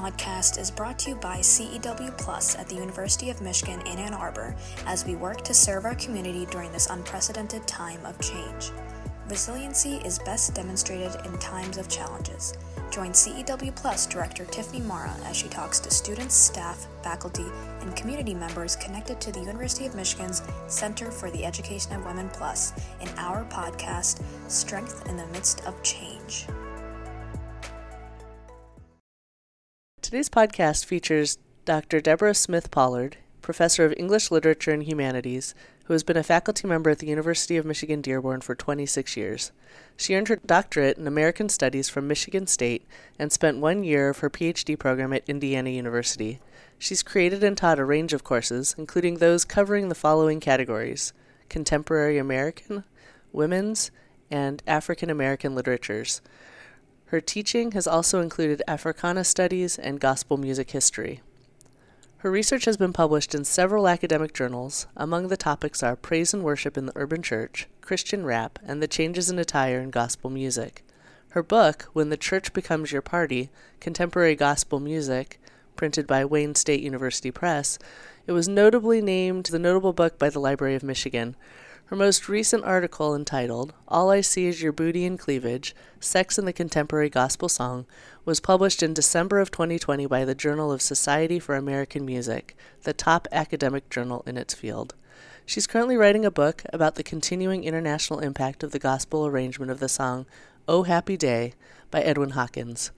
podcast is brought to you by CEW Plus at the University of Michigan in Ann Arbor as we work to serve our community during this unprecedented time of change. Resiliency is best demonstrated in times of challenges. Join CEW Plus Director Tiffany Marra as she talks to students, staff, faculty, and community members connected to the University of Michigan's Center for the Education of Women Plus in our podcast, Strength in the Midst of Change. Today's podcast features Dr. Deborah Smith Pollard, professor of English Literature and Humanities, who has been a faculty member at the University of Michigan Dearborn for 26 years. She earned her doctorate in American Studies from Michigan State and spent one year of her PhD program at Indiana University. She's created and taught a range of courses, including those covering the following categories contemporary American, women's, and African American literatures. Her teaching has also included Africana studies and gospel music history. Her research has been published in several academic journals. Among the topics are praise and worship in the urban church, Christian rap, and the changes in attire in gospel music. Her book, When the Church Becomes Your Party Contemporary Gospel Music, printed by Wayne State University Press, it was notably named the Notable Book by the Library of Michigan. Her most recent article, entitled All I See Is Your Booty and Cleavage Sex in the Contemporary Gospel Song, was published in December of 2020 by the Journal of Society for American Music, the top academic journal in its field. She's currently writing a book about the continuing international impact of the gospel arrangement of the song Oh Happy Day by Edwin Hawkins.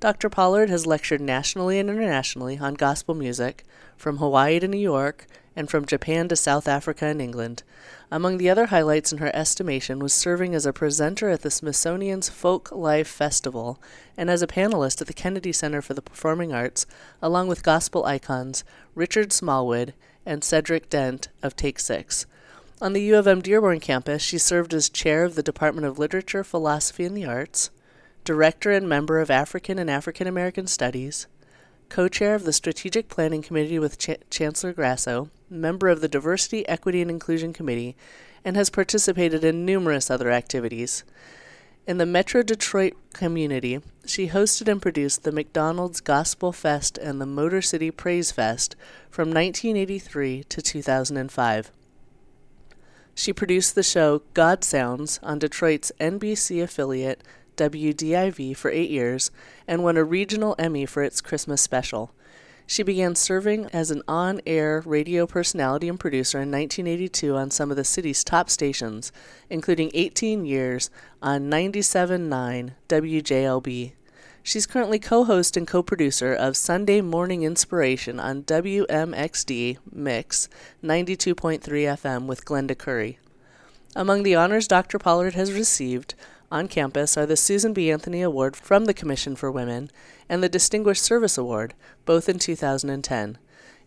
Dr. Pollard has lectured nationally and internationally on gospel music, from Hawaii to New York, and from Japan to South Africa and England. Among the other highlights in her estimation was serving as a presenter at the Smithsonian's Folk Life Festival and as a panelist at the Kennedy Center for the Performing Arts, along with gospel icons Richard Smallwood and Cedric Dent of Take Six. On the U of M Dearborn campus, she served as chair of the Department of Literature, Philosophy, and the Arts, director and member of African and African American Studies, co chair of the Strategic Planning Committee with Ch- Chancellor Grasso, member of the Diversity, Equity, and Inclusion Committee, and has participated in numerous other activities. In the Metro Detroit community, she hosted and produced the McDonald's Gospel Fest and the Motor City Praise Fest from 1983 to 2005. She produced the show God Sounds on Detroit's NBC affiliate WDIV for eight years and won a regional Emmy for its Christmas special. She began serving as an on air radio personality and producer in 1982 on some of the city's top stations, including 18 years on 97.9 WJLB. She's currently co host and co producer of Sunday Morning Inspiration on WMXD Mix 92.3 FM with Glenda Curry. Among the honors Dr. Pollard has received on campus are the Susan B. Anthony Award from the Commission for Women and the Distinguished Service Award, both in 2010.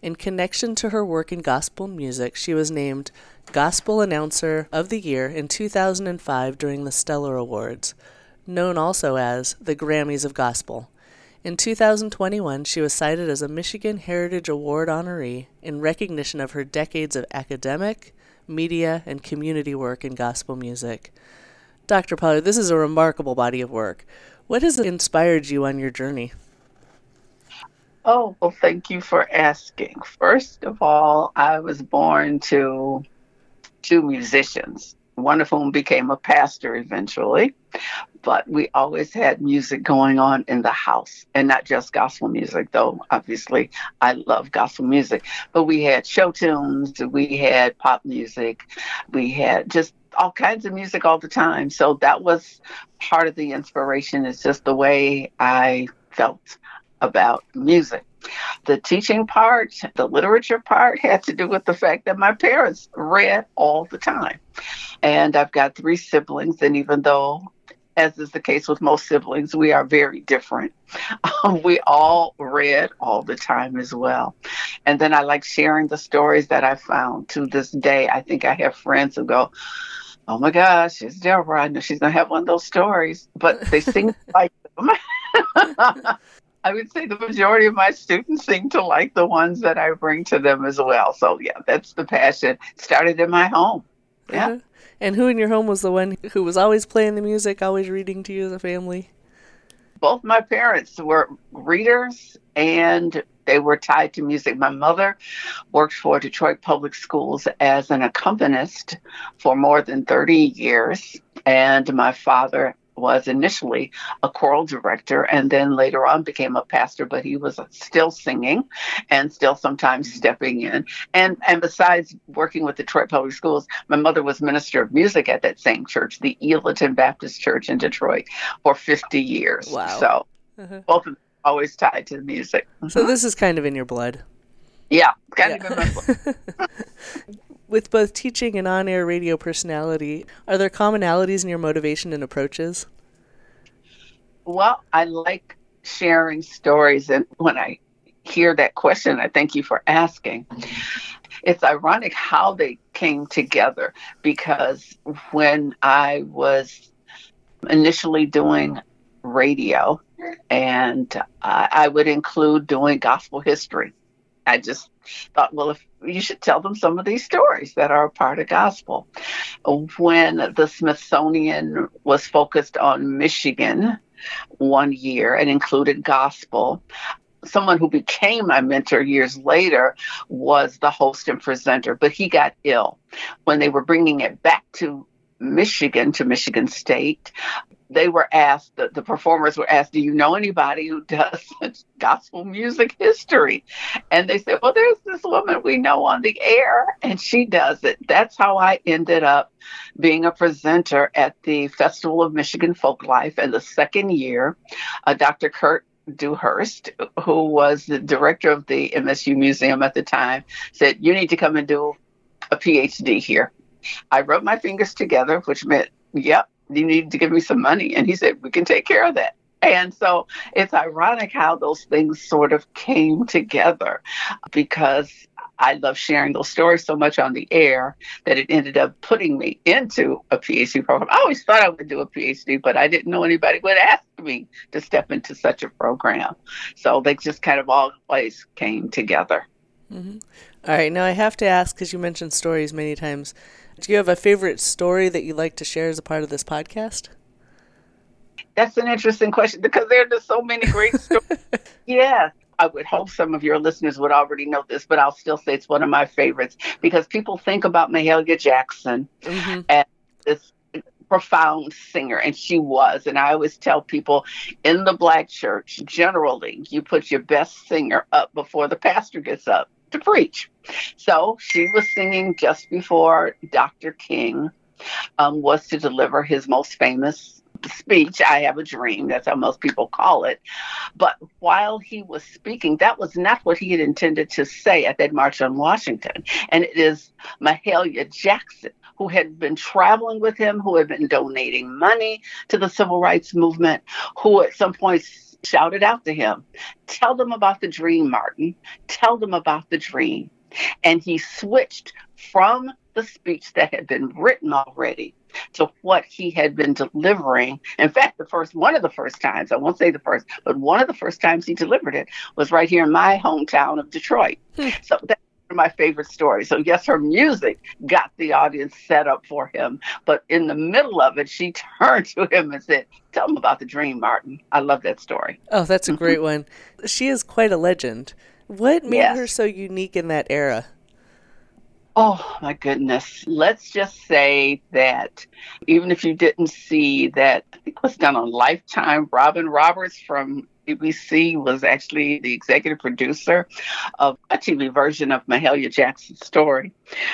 In connection to her work in gospel music, she was named Gospel Announcer of the Year in 2005 during the Stellar Awards, known also as the Grammys of Gospel. In 2021, she was cited as a Michigan Heritage Award honoree in recognition of her decades of academic, media, and community work in gospel music. Dr. Pollard, this is a remarkable body of work. What has inspired you on your journey? Oh, well, thank you for asking. First of all, I was born to two musicians, one of whom became a pastor eventually. But we always had music going on in the house, and not just gospel music, though. Obviously, I love gospel music. But we had show tunes, we had pop music, we had just all kinds of music all the time. So that was part of the inspiration, It's just the way I felt about music. The teaching part, the literature part had to do with the fact that my parents read all the time. And I've got three siblings, and even though as is the case with most siblings, we are very different. Um, we all read all the time as well. And then I like sharing the stories that I found to this day. I think I have friends who go, oh my gosh, it's Deborah. I know she's gonna have one of those stories, but they seem like them. I would say the majority of my students seem to like the ones that I bring to them as well. So yeah, that's the passion. Started in my home. Yeah. Uh-huh. And who in your home was the one who was always playing the music, always reading to you as a family? Both my parents were readers and they were tied to music. My mother worked for Detroit Public Schools as an accompanist for more than 30 years, and my father was initially a choral director and then later on became a pastor but he was still singing and still sometimes stepping in and and besides working with detroit public schools my mother was minister of music at that same church the Eulaton baptist church in detroit for 50 years wow so uh-huh. both of always tied to the music so uh-huh. this is kind of in your blood yeah kind yeah. of in my blood with both teaching and on air radio personality, are there commonalities in your motivation and approaches? Well, I like sharing stories. And when I hear that question, I thank you for asking. It's ironic how they came together because when I was initially doing radio, and uh, I would include doing gospel history. I just thought, well, if you should tell them some of these stories that are a part of gospel. When the Smithsonian was focused on Michigan one year and included gospel, someone who became my mentor years later was the host and presenter, but he got ill. When they were bringing it back to Michigan, to Michigan State, they were asked, the, the performers were asked, Do you know anybody who does gospel music history? And they said, Well, there's this woman we know on the air, and she does it. That's how I ended up being a presenter at the Festival of Michigan Folklife. And the second year, uh, Dr. Kurt Dewhurst, who was the director of the MSU Museum at the time, said, You need to come and do a PhD here. I rubbed my fingers together, which meant, Yep, you need to give me some money. And he said, we can take care of that. And so it's ironic how those things sort of came together because I love sharing those stories so much on the air that it ended up putting me into a PhD program. I always thought I would do a PhD, but I didn't know anybody would ask me to step into such a program. So they just kind of always came together. Mm-hmm. All right. Now I have to ask because you mentioned stories many times. Do you have a favorite story that you'd like to share as a part of this podcast? That's an interesting question because there are just so many great stories. yeah. I would hope some of your listeners would already know this, but I'll still say it's one of my favorites because people think about Mahalia Jackson mm-hmm. as this profound singer, and she was. And I always tell people in the black church, generally, you put your best singer up before the pastor gets up to preach. So she was singing just before Dr. King um, was to deliver his most famous speech, I Have a Dream. That's how most people call it. But while he was speaking, that was not what he had intended to say at that March on Washington. And it is Mahalia Jackson who had been traveling with him, who had been donating money to the civil rights movement, who at some point shouted out to him, Tell them about the dream, Martin. Tell them about the dream. And he switched from the speech that had been written already to what he had been delivering. In fact, the first one of the first times, I won't say the first, but one of the first times he delivered it was right here in my hometown of Detroit. Hmm. So that my favorite stories. So yes, her music got the audience set up for him, but in the middle of it, she turned to him and said, "Tell him about the dream, Martin." I love that story. Oh, that's a great one. She is quite a legend. What made yes. her so unique in that era? Oh my goodness. Let's just say that even if you didn't see that, I think it was done on Lifetime, Robin Roberts from ABC was actually the executive producer of a TV version of Mahalia Jackson's story.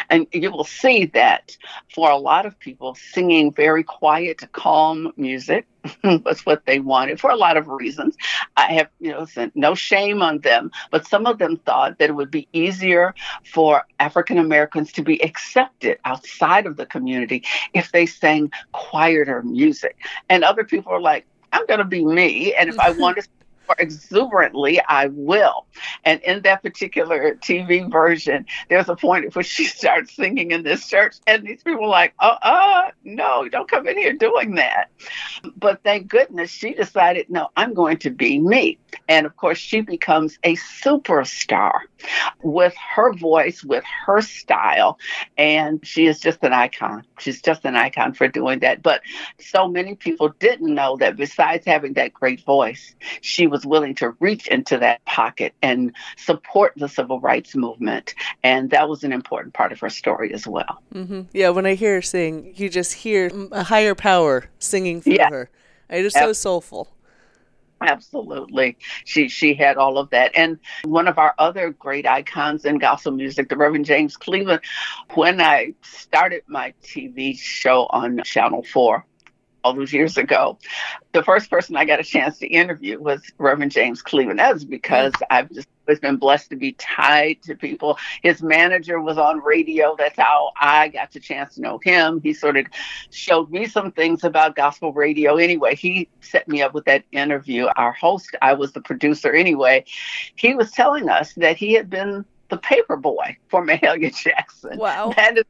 And you will see that for a lot of people, singing very quiet, calm music was what they wanted for a lot of reasons. I have, you know, no shame on them, but some of them thought that it would be easier for African Americans to be accepted outside of the community if they sang quieter music. And other people are like, I'm going to be me. And if I want to more exuberantly, I will. And in that particular TV version, there's a point at which she starts singing in this church, and these people are like, uh uh, no, don't come in here doing that. But thank goodness she decided, no, I'm going to be me. And of course, she becomes a superstar with her voice, with her style, and she is just an icon. She's just an icon for doing that. But so many people didn't know that besides having that great voice, she was willing to reach into that pocket and support the civil rights movement. And that was an important part of her story as well. Mm-hmm. Yeah, when I hear her sing, you just hear a higher power singing through her. yeah. her. It is so soulful. Absolutely. She she had all of that. And one of our other great icons in gospel music, the Reverend James Cleveland, when I started my TV show on Channel 4, all those years ago, the first person I got a chance to interview was Reverend James Cleveland. Because mm-hmm. I've just always been blessed to be tied to people. His manager was on radio. That's how I got the chance to know him. He sort of showed me some things about gospel radio. Anyway, he set me up with that interview. Our host, I was the producer anyway. He was telling us that he had been the paper boy for Mahalia Jackson. Wow. That is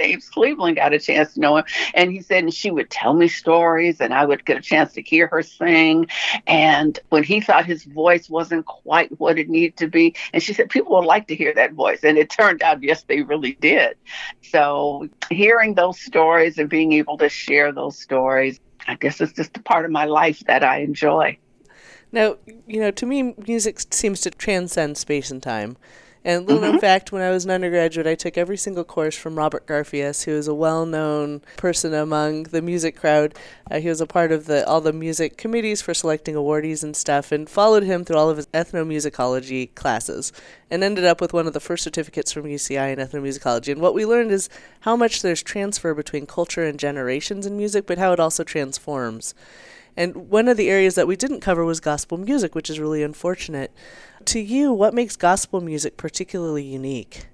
James Cleveland got a chance to know him. And he said, and she would tell me stories and I would get a chance to hear her sing. And when he thought his voice wasn't quite what it needed to be, and she said, people would like to hear that voice. And it turned out, yes, they really did. So hearing those stories and being able to share those stories, I guess it's just a part of my life that I enjoy. Now, you know, to me, music seems to transcend space and time. And little mm-hmm. fact, when I was an undergraduate, I took every single course from Robert Garfias, who is a well-known person among the music crowd. Uh, he was a part of the all the music committees for selecting awardees and stuff, and followed him through all of his ethnomusicology classes, and ended up with one of the first certificates from UCI in ethnomusicology. And what we learned is how much there's transfer between culture and generations in music, but how it also transforms. And one of the areas that we didn't cover was gospel music, which is really unfortunate. To you, what makes gospel music particularly unique?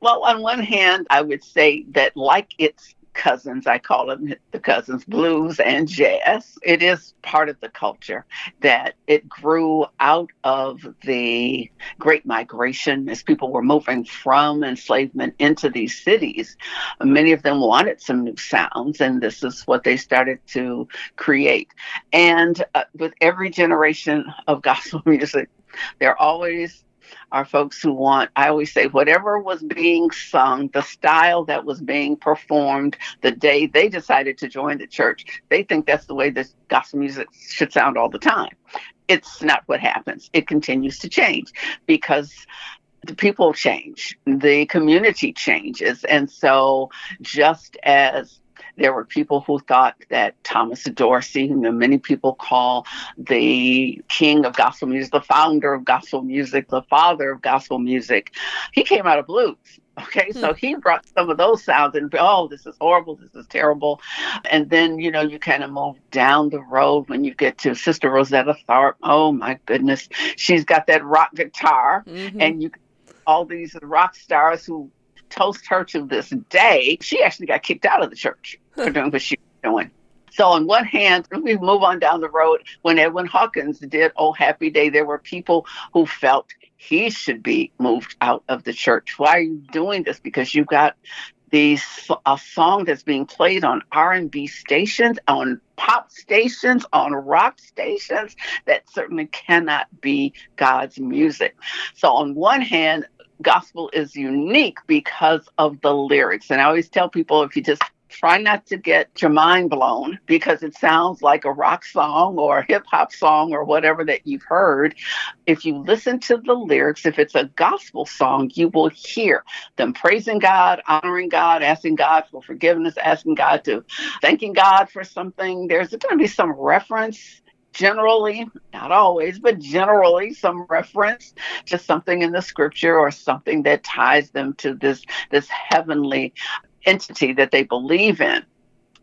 Well, on one hand, I would say that, like its cousins, I call them the cousins, blues and jazz. It is part of the culture that it grew out of the Great Migration as people were moving from enslavement into these cities. Many of them wanted some new sounds, and this is what they started to create. And uh, with every generation of gospel music, there always are folks who want, I always say, whatever was being sung, the style that was being performed the day they decided to join the church, they think that's the way this gospel music should sound all the time. It's not what happens. It continues to change because the people change, the community changes. And so, just as there were people who thought that Thomas Dorsey, whom many people call the king of gospel music, the founder of gospel music, the father of gospel music, he came out of blues. Okay, so hmm. he brought some of those sounds and oh, this is horrible, this is terrible. And then, you know, you kind of move down the road when you get to Sister Rosetta Tharpe. Oh my goodness. She's got that rock guitar mm-hmm. and you all these rock stars who toast her to this day, she actually got kicked out of the church doing what she was doing. So on one hand, we move on down the road. When Edwin Hawkins did Oh Happy Day, there were people who felt he should be moved out of the church. Why are you doing this? Because you've got these a song that's being played on R&B stations, on pop stations, on rock stations that certainly cannot be God's music. So on one hand, gospel is unique because of the lyrics. And I always tell people if you just try not to get your mind blown because it sounds like a rock song or a hip hop song or whatever that you've heard. If you listen to the lyrics, if it's a gospel song, you will hear them praising God, honoring God, asking God for forgiveness, asking God to thanking God for something. There's going to be some reference generally, not always, but generally some reference to something in the scripture or something that ties them to this this heavenly entity that they believe in.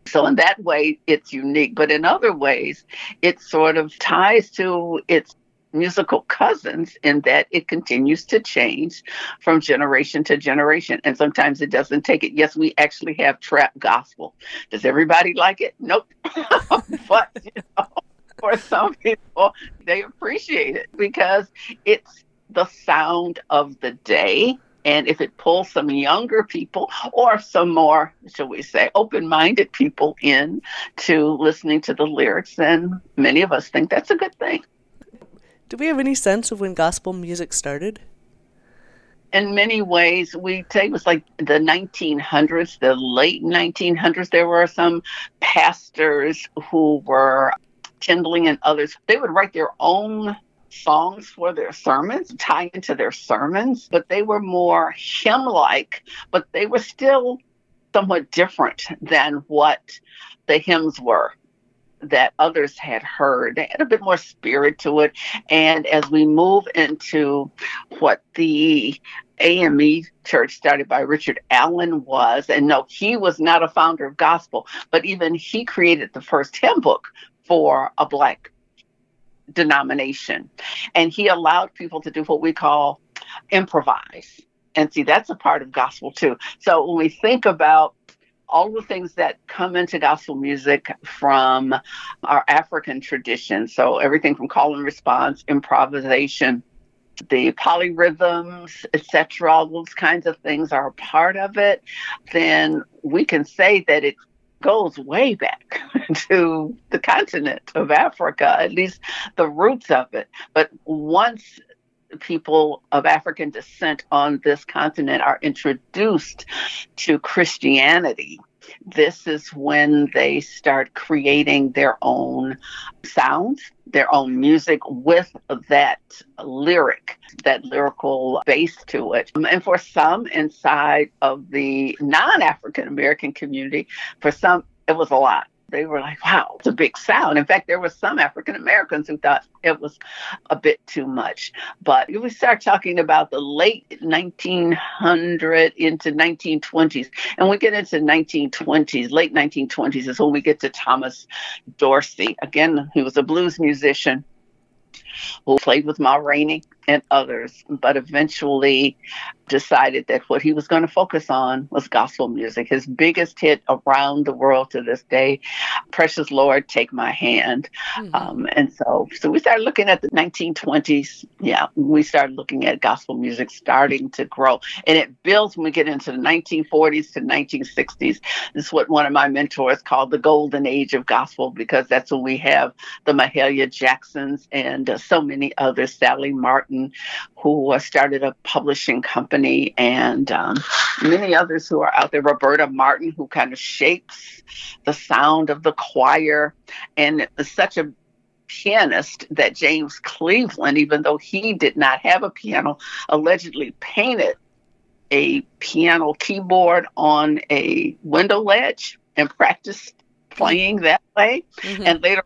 So in that way it's unique, but in other ways it sort of ties to its musical cousins in that it continues to change from generation to generation. And sometimes it doesn't take it. Yes we actually have trap gospel. Does everybody like it? Nope. But you know for some people, they appreciate it because it's the sound of the day. And if it pulls some younger people or some more, shall we say, open minded people in to listening to the lyrics, then many of us think that's a good thing. Do we have any sense of when gospel music started? in many ways, we say it was like the 1900s, the late 1900s. There were some pastors who were Tindley and others, they would write their own songs for their sermons, tie into their sermons, but they were more hymn like, but they were still somewhat different than what the hymns were that others had heard. They had a bit more spirit to it. And as we move into what the AME church started by Richard Allen was, and no, he was not a founder of gospel, but even he created the first hymn book for a black denomination. And he allowed people to do what we call improvise. And see, that's a part of gospel too. So when we think about all the things that come into gospel music from our African tradition. So everything from call and response, improvisation, the polyrhythms, etc., all those kinds of things are a part of it, then we can say that it goes way back to the continent of Africa, at least the roots of it. But once people of African descent on this continent are introduced to Christianity, this is when they start creating their own sounds, their own music with that lyric, that lyrical base to it. Um, and for some inside of the non African American community, for some, it was a lot they were like, wow, it's a big sound. In fact, there were some African Americans who thought it was a bit too much. But we start talking about the late 1900 into 1920s, and we get into 1920s, late 1920s is when we get to Thomas Dorsey. Again, he was a blues musician who played with Ma Rainey and others, but eventually decided that what he was going to focus on was gospel music. His biggest hit around the world to this day, "Precious Lord, Take My Hand," mm-hmm. um, and so so we started looking at the 1920s. Yeah, we started looking at gospel music starting to grow, and it builds when we get into the 1940s to 1960s. This is what one of my mentors called the golden age of gospel because that's when we have the Mahalia Jacksons and uh, so many others, Sallie Martin who uh, started a publishing company, and um, many others who are out there. Roberta Martin, who kind of shapes the sound of the choir, and such a pianist that James Cleveland, even though he did not have a piano, allegedly painted a piano keyboard on a window ledge and practiced playing that way. Mm-hmm. And later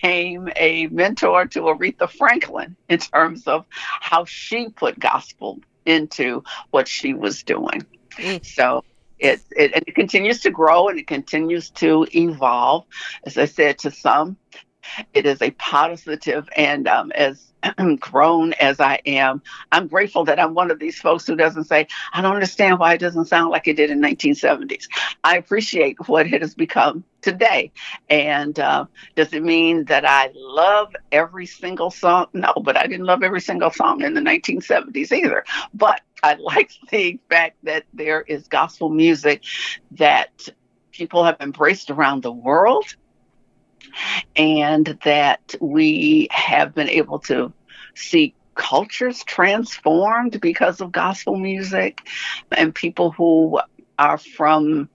became a mentor to Aretha Franklin in terms of how she put gospel into what she was doing. Mm. So it, it, it continues to grow and it continues to evolve. As I said, to some, it is a positive and um, as grown as I am, I'm grateful that I'm one of these folks who doesn't say, I don't understand why it doesn't sound like it did in 1970s. I appreciate what it has become today. And uh, does it mean that I love every single song? No, but I didn't love every single song in the 1970s either. But I like the fact that there is gospel music that people have embraced around the world and that we have been able to see cultures transformed because of gospel music and people who are from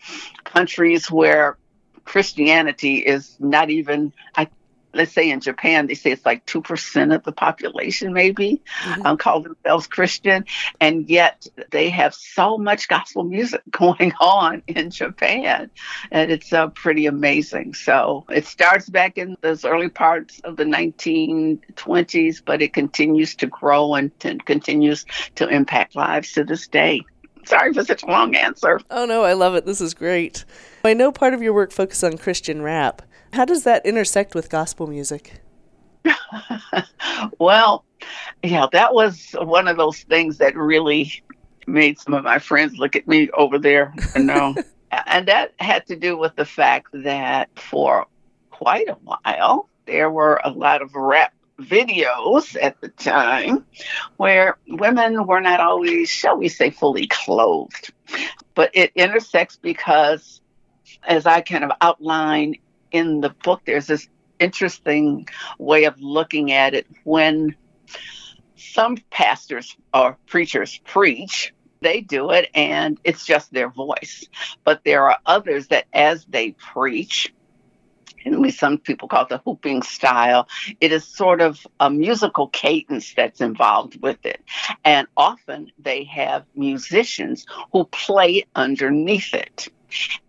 countries where Christianity is not even, I let's say in Japan, they say it's like 2% of the population, maybe, mm-hmm. um, call themselves Christian. And yet they have so much gospel music going on in Japan. And it's uh, pretty amazing. So it starts back in those early parts of the 1920s, but it continues to grow and t- continues to impact lives to this day. Sorry for such a long answer. Oh, no, I love it. This is great. I know part of your work focuses on Christian rap. How does that intersect with gospel music? well, yeah, that was one of those things that really made some of my friends look at me over there and know. and that had to do with the fact that for quite a while, there were a lot of rap videos at the time where women were not always, shall we say, fully clothed. But it intersects because, as I kind of outline in the book, there's this interesting way of looking at it when some pastors or preachers preach they do it and it's just their voice but there are others that as they preach and we some people call it the hooping style. It is sort of a musical cadence that's involved with it. And often they have musicians who play underneath it.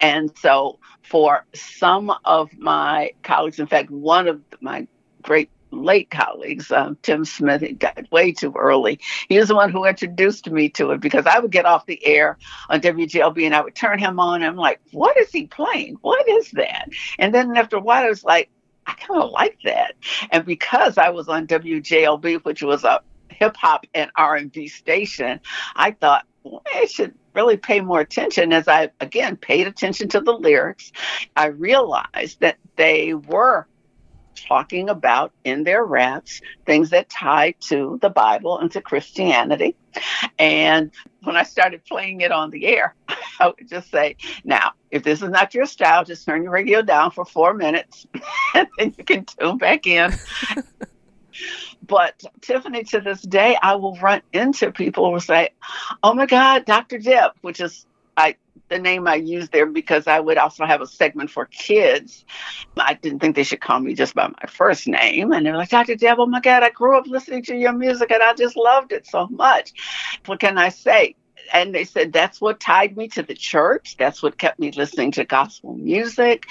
And so for some of my colleagues, in fact, one of my great late colleagues, um, Tim Smith, he died way too early. He was the one who introduced me to it because I would get off the air on WJLB and I would turn him on. And I'm like, what is he playing? What is that? And then after a while, I was like, I kind of like that. And because I was on WJLB, which was a hip hop and R&B station, I thought, well, I should really pay more attention as I again paid attention to the lyrics. I realized that they were talking about in their raps things that tie to the Bible and to Christianity. And when I started playing it on the air, I would just say, now, if this is not your style, just turn your radio down for four minutes and then you can tune back in. but Tiffany, to this day, I will run into people who say, oh my God, Dr. Deb, which is I the name I use there because I would also have a segment for kids. I didn't think they should call me just by my first name. And they're like, Dr. Deb, oh my God, I grew up listening to your music and I just loved it so much. What can I say? And they said that's what tied me to the church. That's what kept me listening to gospel music.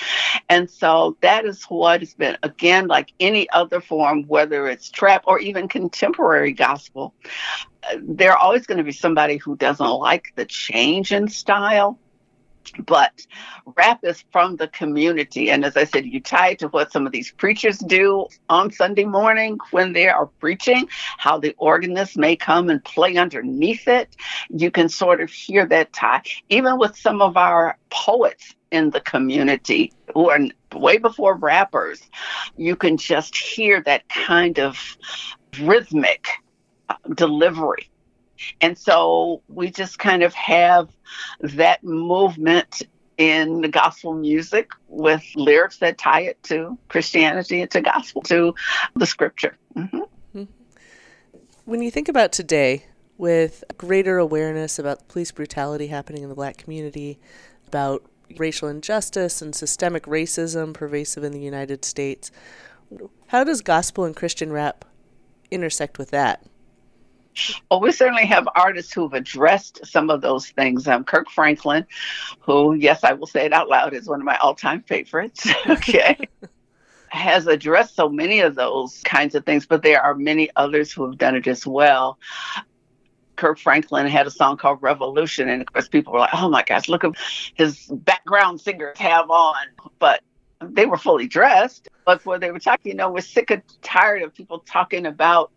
And so that is what has been, again, like any other form, whether it's trap or even contemporary gospel, uh, there are always going to be somebody who doesn't like the change in style but rap is from the community. And as I said, you tie it to what some of these preachers do on Sunday morning when they are preaching, how the organist may come and play underneath it. You can sort of hear that tie. Even with some of our poets in the community who are way before rappers, you can just hear that kind of rhythmic uh, delivery and so we just kind of have that movement in the gospel music with lyrics that tie it to Christianity to gospel, to the scripture. Mm-hmm. mm-hmm. When you think about today, with greater awareness about police brutality happening in the black community, about racial injustice and systemic racism pervasive in the United States, how does gospel and Christian rap intersect with that? Well, we certainly have artists who've addressed some of those things. Um, Kirk Franklin, who, yes, I will say it out loud, is one of my all time favorites. okay. has addressed so many of those kinds of things, but there are many others who have done it as well. Kirk Franklin had a song called Revolution, and of course, people were like, oh my gosh, look at his background singers have on. But they were fully dressed. But when they were talking, you know, we're sick and tired of people talking about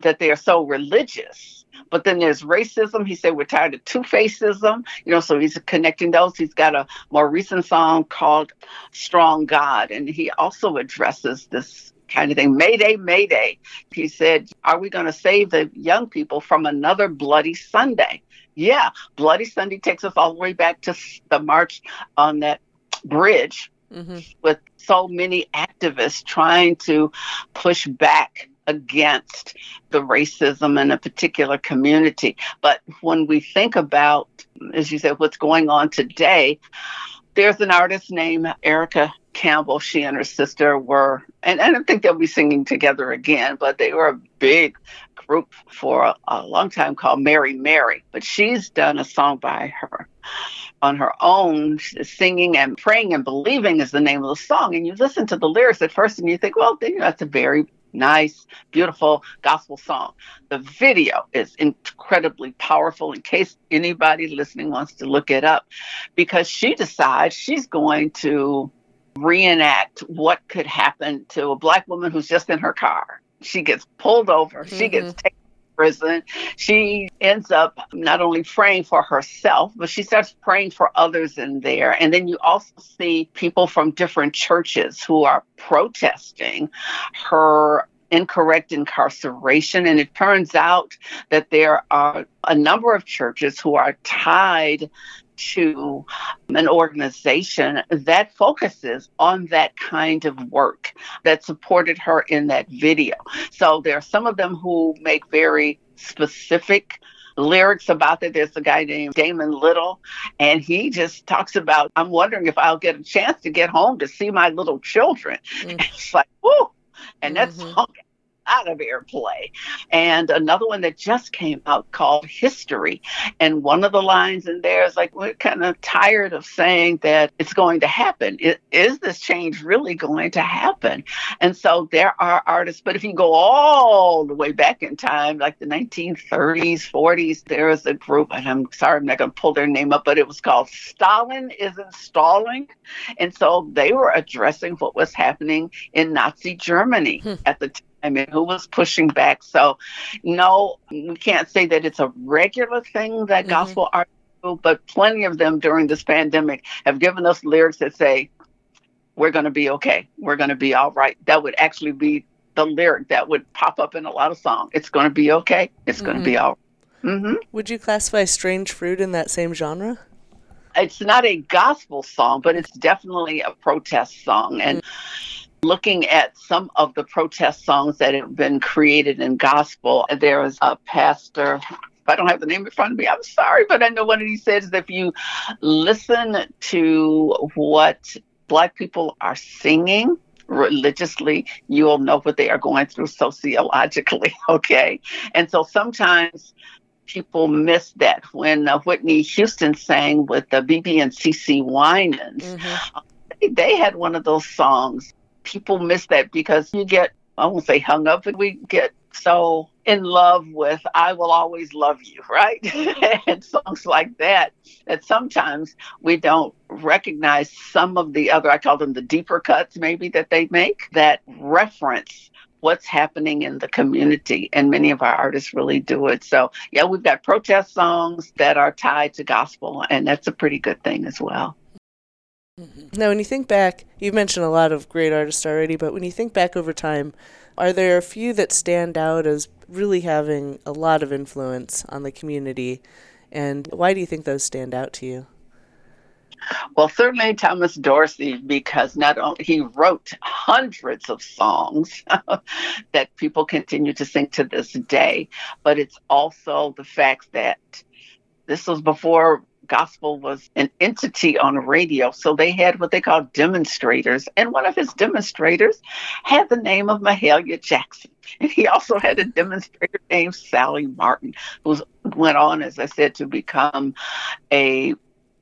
that they are so religious. But then there's racism. He said we're tired of two facism. You know, so he's connecting those. He's got a more recent song called Strong God. And he also addresses this kind of thing. Mayday, Mayday. He said, Are we going to save the young people from another bloody Sunday? Yeah, Bloody Sunday takes us all the way back to the march on that bridge mm-hmm. with so many activists trying to push back against the racism in a particular community. But when we think about, as you said, what's going on today, there's an artist named Erica Campbell. She and her sister were, and, I don't think they'll be singing together again, but they were a big group for a, a long time called Mary Mary. But she's done a song by her on her own, singing and praying and believing is the name of the song. And you listen to the lyrics at first and you think, well, you know, that's a very nice, beautiful gospel song. The video is incredibly powerful in case anybody listening wants to look it up because she decides she's going to reenact what could happen to a black woman who's just in her car. She gets pulled over, mm-hmm. she gets taken prison. She ends up not only praying for herself, but she starts praying for others in there. And then you also see people from different churches who are protesting her incorrect incarceration. And it turns out that there are a number of churches who are tied to an organization that focuses on that kind of work that supported her in that video. So there are some of them who make very specific lyrics about that. There's a guy named Damon Little, and he just talks about, I'm wondering if I'll get a chance to get home to see my little children. Mm. It's like, whoo. And mm-hmm. that song out of airplay. And another one that just came out called History. And one of the lines in there is like, we're kind of tired of saying that it's going to happen. Is this change really going to happen? And so there are artists, but if you go all the way back in time, like the 1930s, 40s, there was a group, and I'm sorry, I'm not going to pull their name up, but it was called Stalin Isn't Stalling. And so they were addressing what was happening in Nazi Germany hmm. at the time I mean, who was pushing back? So, no, we can't say that it's a regular thing that mm-hmm. gospel art do, but plenty of them during this pandemic have given us lyrics that say, we're going to be okay. We're going to be all right. That would actually be the lyric that would pop up in a lot of songs. It's going to be okay. It's mm-hmm. going to be all right. mm-hmm. Would you classify Strange Fruit in that same genre? It's not a gospel song, but it's definitely a protest song. And mm-hmm looking at some of the protest songs that have been created in gospel, there was a pastor. I don't have the name in front of me, I'm sorry, but I know one of these says if you listen to what Black people are singing, religiously, you'll know what they are going through sociologically. Okay. And so sometimes people miss that when uh, Whitney Houston sang with the BeBe and CeCe Winans. Mm-hmm. They had one of those songs people miss that because you get, I won't say hung up, but we get so in love with I will always love you, right? and songs like that, that sometimes we don't recognize some of the other, I call them the deeper cuts maybe that they make that reference what's happening in the community. And many of our artists really do it. So, yeah, we've got protest songs that are tied to gospel, and that's a pretty good thing as well. Mm-hmm. Now, when you think back, you've mentioned a lot of great artists already, but when you think back over time, are there a few that stand out as really having a lot of influence on the community? And why do you think those stand out to you? Well, certainly Thomas Dorsey, because not only he wrote hundreds of songs that people continue to sing to this day, but it's also the fact that this was before gospel was an entity on radio. So they had what they called demonstrators. And one of his demonstrators had the name of Mahalia Jackson. And he also had a demonstrator named Sallie Martin, who went on, as I said, to become a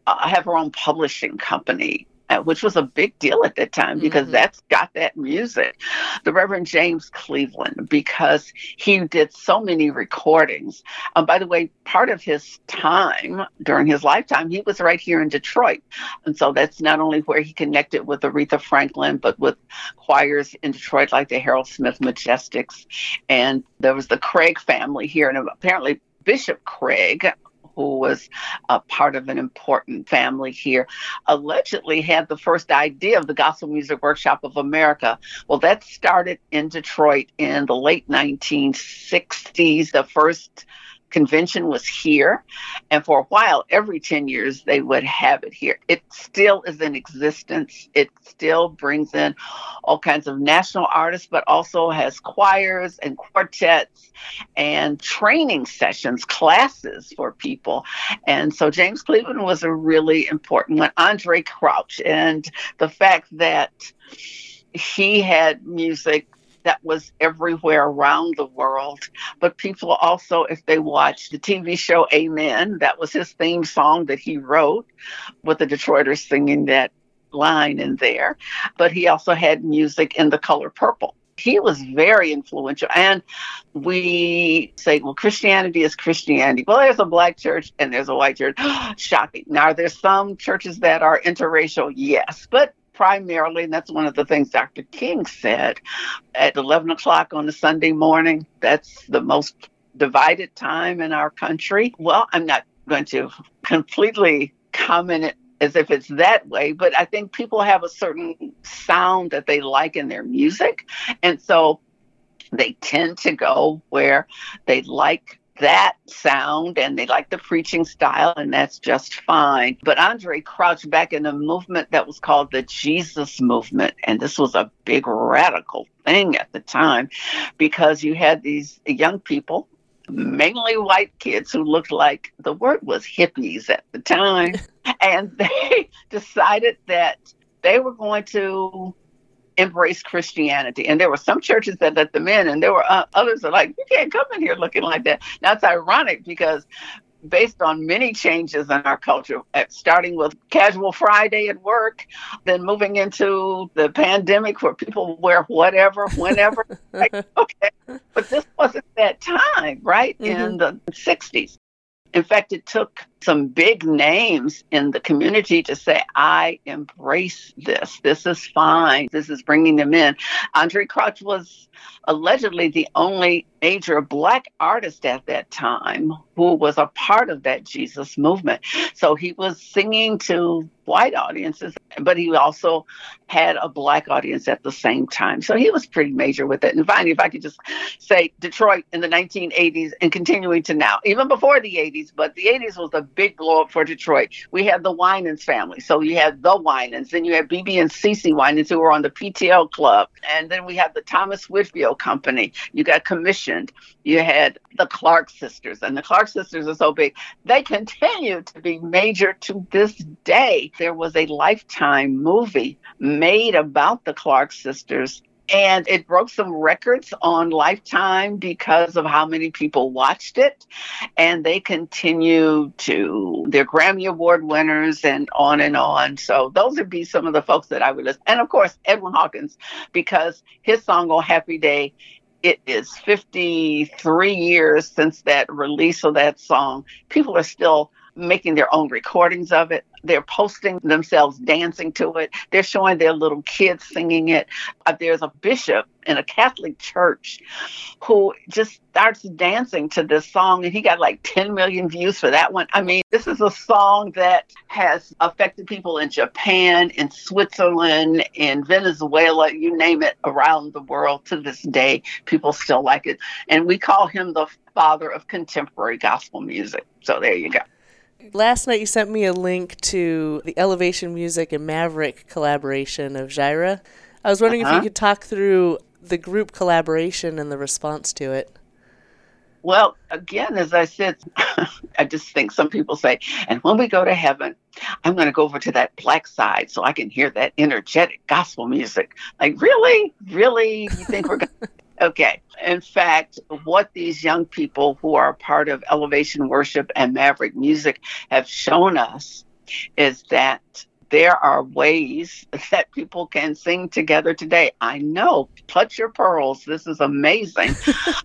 uh, have her own publishing company which was a big deal at that time because mm-hmm. that's got that music. The Reverend James Cleveland, because he did so many recordings. Um, by the way, part of his time during his lifetime, he was right here in Detroit. And so that's not only where he connected with Aretha Franklin, but with choirs in Detroit like the Harold Smith Majestics. And there was the Craig family here, and apparently Bishop Craig who was a part of an important family here, allegedly had the first idea of the Gospel Music Workshop of America. Well, that started in Detroit in the late 1960s. The first convention was here. And for a while, every 10 years, they would have it here. It still is in existence. It still brings in all kinds of national artists, but also has choirs and quartets and training sessions, classes for people. And so James Cleveland was a really important one. Andraé Crouch, and the fact that he had music that was everywhere around the world. But people also, if they watched the TV show Amen, that was his theme song that he wrote with the Detroiters singing that line in there. But he also had music in The Color Purple. He was very influential. And we say, well, Christianity is Christianity. Well, there's a black church and there's a white church. Shocking. Now, there's some churches that are interracial, yes, but primarily, and that's one of the things Dr. King said, at 11 o'clock on a Sunday morning, that's the most divided time in our country. Well, I'm not going to completely comment it as if it's that way, but I think people have a certain sound that they like in their music. And so they tend to go where they like that sound and they like the preaching style, and that's just fine. But Andraé crouched back in a movement that was called the Jesus movement, and this was a big radical thing at the time because you had these young people mainly white kids who looked like the word was hippies at the time. and they decided that they were going to embrace Christianity. And there were some churches that let them in, and there were uh, others that like, you can't come in here looking like that. Now it's ironic because based on many changes in our culture, starting with casual Friday at work, then moving into the pandemic where people wear whatever, whenever. like, okay, but this wasn't that time, right? Mm-hmm. In the 60s. In fact, it took some big names in the community to say, I embrace this. This is fine. This is bringing them in. Andraé Crouch was allegedly the only major black artist at that time who was a part of that Jesus movement. So he was singing to white audiences, but he also had a black audience at the same time. So he was pretty major with it. And finally, if I could just say Detroit in the 1980s and continuing to now, even before the 80s, but the 80s was a big blow up for Detroit. We had the Winans family. So you had the Winans, then you had BeBe and CeCe Winans who were on the PTL club. And then we had the Thomas Whitfield Company. You got commissioned. You had the Clark sisters. And the Clark sisters are so big. They continue to be major to this day. There was a lifetime movie made about the Clark sisters and it broke some records on Lifetime because of how many people watched it. And they continue to, they're Grammy Award winners and on and on. So those would be some of the folks that I would list. And of course, Edwin Hawkins, because his song, Oh Happy Day, it is 53 years since that release of that song. People are still making their own recordings of it. They're posting themselves dancing to it. They're showing their little kids singing it. Uh, there's a bishop in a Catholic church who just starts dancing to this song, and he got like 10 million views for that one. I mean, this is a song that has affected people in Japan, in Switzerland, in Venezuela, you name it, around the world to this day. People still like it. And we call him the father of contemporary gospel music. So there you go. Last night you sent me a link to the Elevation Music and Maverick collaboration of Jireh. I was wondering uh-huh. if you uh-huh. could talk through the group collaboration and the response to it. Well, again, as I said, I just think some people say, and when we go to heaven, I'm going to go over to that black side so I can hear that energetic gospel music. Like, really? Really? You think we're going Okay. In fact, what these young people who are part of Elevation Worship and Maverick Music have shown us is that there are ways that people can sing together today. I know, clutch your pearls. This is amazing.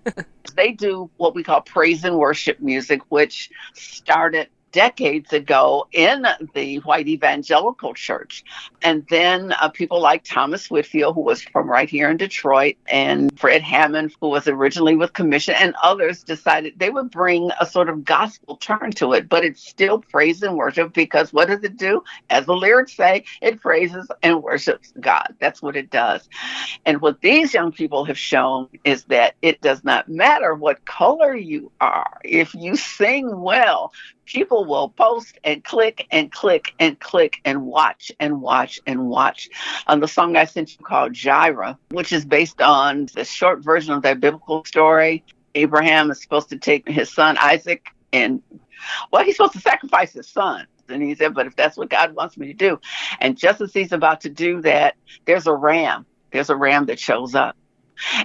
they do what we call praise and worship music, which started decades ago in the white evangelical church. And then uh, people like Thomas Whitfield, who was from right here in Detroit, and Fred Hammond, who was originally with Commission, and others decided they would bring a sort of gospel turn to it. But it's still praise and worship because what does it do? As the lyrics say, it praises and worships God. That's what it does. And what these young people have shown is that it does not matter what color you are. If you sing well, people will post and click and click and click and watch and watch and watch. On the song I sent you called Jireh, which is based on the short version of that biblical story. Abraham is supposed to take his son Isaac and, well, he's supposed to sacrifice his son. And he said, but if that's what God wants me to do. And just as he's about to do that, there's a ram. There's a ram that shows up.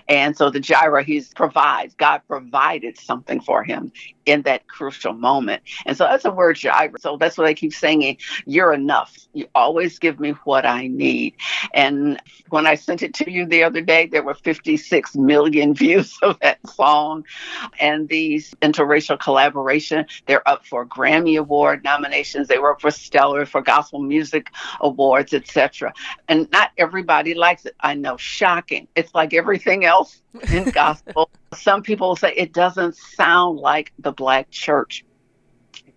And so the Jireh, he provides, God provided something for him in that crucial moment. And so that's a word Jireh. So that's what I keep saying. You're enough. You always give me what I need. And when I sent it to you the other day, there were 56 million views of that song. And these interracial collaboration, they're up for Grammy Award nominations. They were up for Stellar, for Gospel Music Awards, etc. And not everybody likes it. I know, shocking. It's like everything else in gospel. Some people say it doesn't sound like the black church.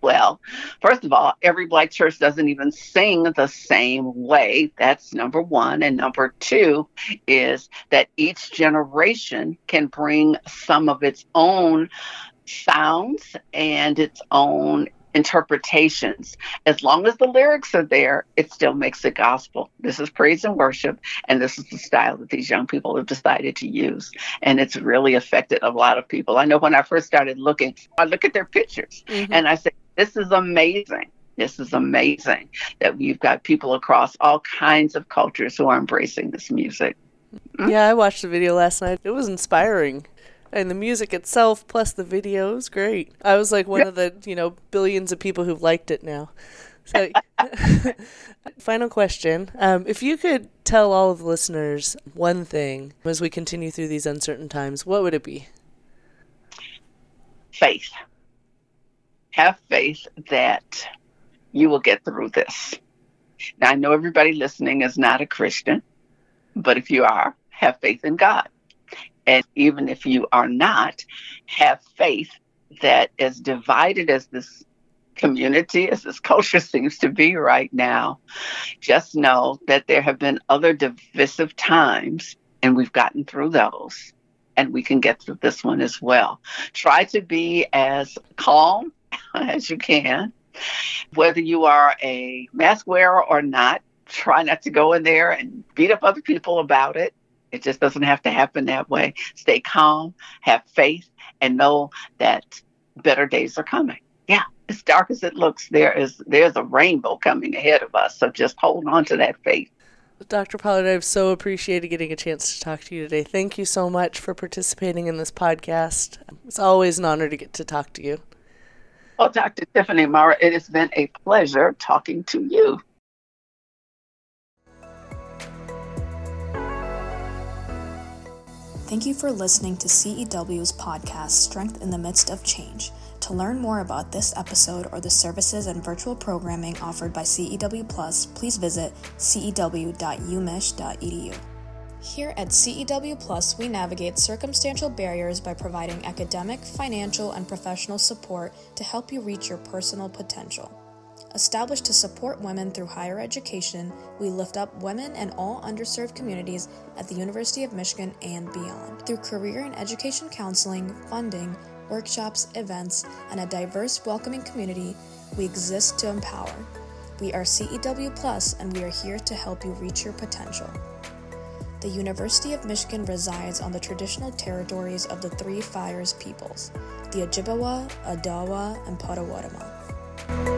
Well, first of all, every black church doesn't even sing the same way. That's number one. And number two is that each generation can bring some of its own sounds and its own interpretations. As long as the lyrics are there, it still makes it gospel. This is praise and worship, and this is the style that these young people have decided to use. And it's really affected a lot of people. I know when I first started looking, I look at their pictures mm-hmm. and I say, This is amazing. This is amazing that we've got people across all kinds of cultures who are embracing this music. Mm-hmm. Yeah, I watched the video last night. It was inspiring and the music itself plus the video is great. I was like one of the you know billions of people who've liked it now. So, final question: um, If you could tell all of the listeners one thing as we continue through these uncertain times, what would it be? Faith. Have faith that you will get through this. Now, I know everybody listening is not a Christian, but if you are, have faith in God and even if you are not, have faith that as divided as this community, as this culture seems to be right now, just know that there have been other divisive times and we've gotten through those and we can get through this one as well. Try to be as calm as you can. Whether you are a mask wearer or not, try not to go in there and beat up other people about it. It just doesn't have to happen that way. Stay calm, have faith, and know that better days are coming. Yeah, as dark as it looks, there is there's a rainbow coming ahead of us. So just hold on to that faith. Dr. Pollard, I've so appreciated getting a chance to talk to you today. Thank you so much for participating in this podcast. It's always an honor to get to talk to you. Well, Dr. Tiffany Marra, it has been a pleasure talking to you. Thank you for listening to CEW's podcast, Strength in the Midst of Change. To learn more about this episode or the services and virtual programming offered by CEW Plus, please visit cew.umich.edu. Here at CEW Plus, we navigate circumstantial barriers by providing academic, financial, and professional support to help you reach your personal potential. Established to support women through higher education, we lift up women and all underserved communities at the University of Michigan and beyond. Through career and education counseling, funding, workshops, events, and a diverse, welcoming community, we exist to empower. We are CEW Plus, and we are here to help you reach your potential. The University of Michigan resides on the traditional territories of the Three Fires peoples, the Ojibwa, Odawa, and Potawatomi.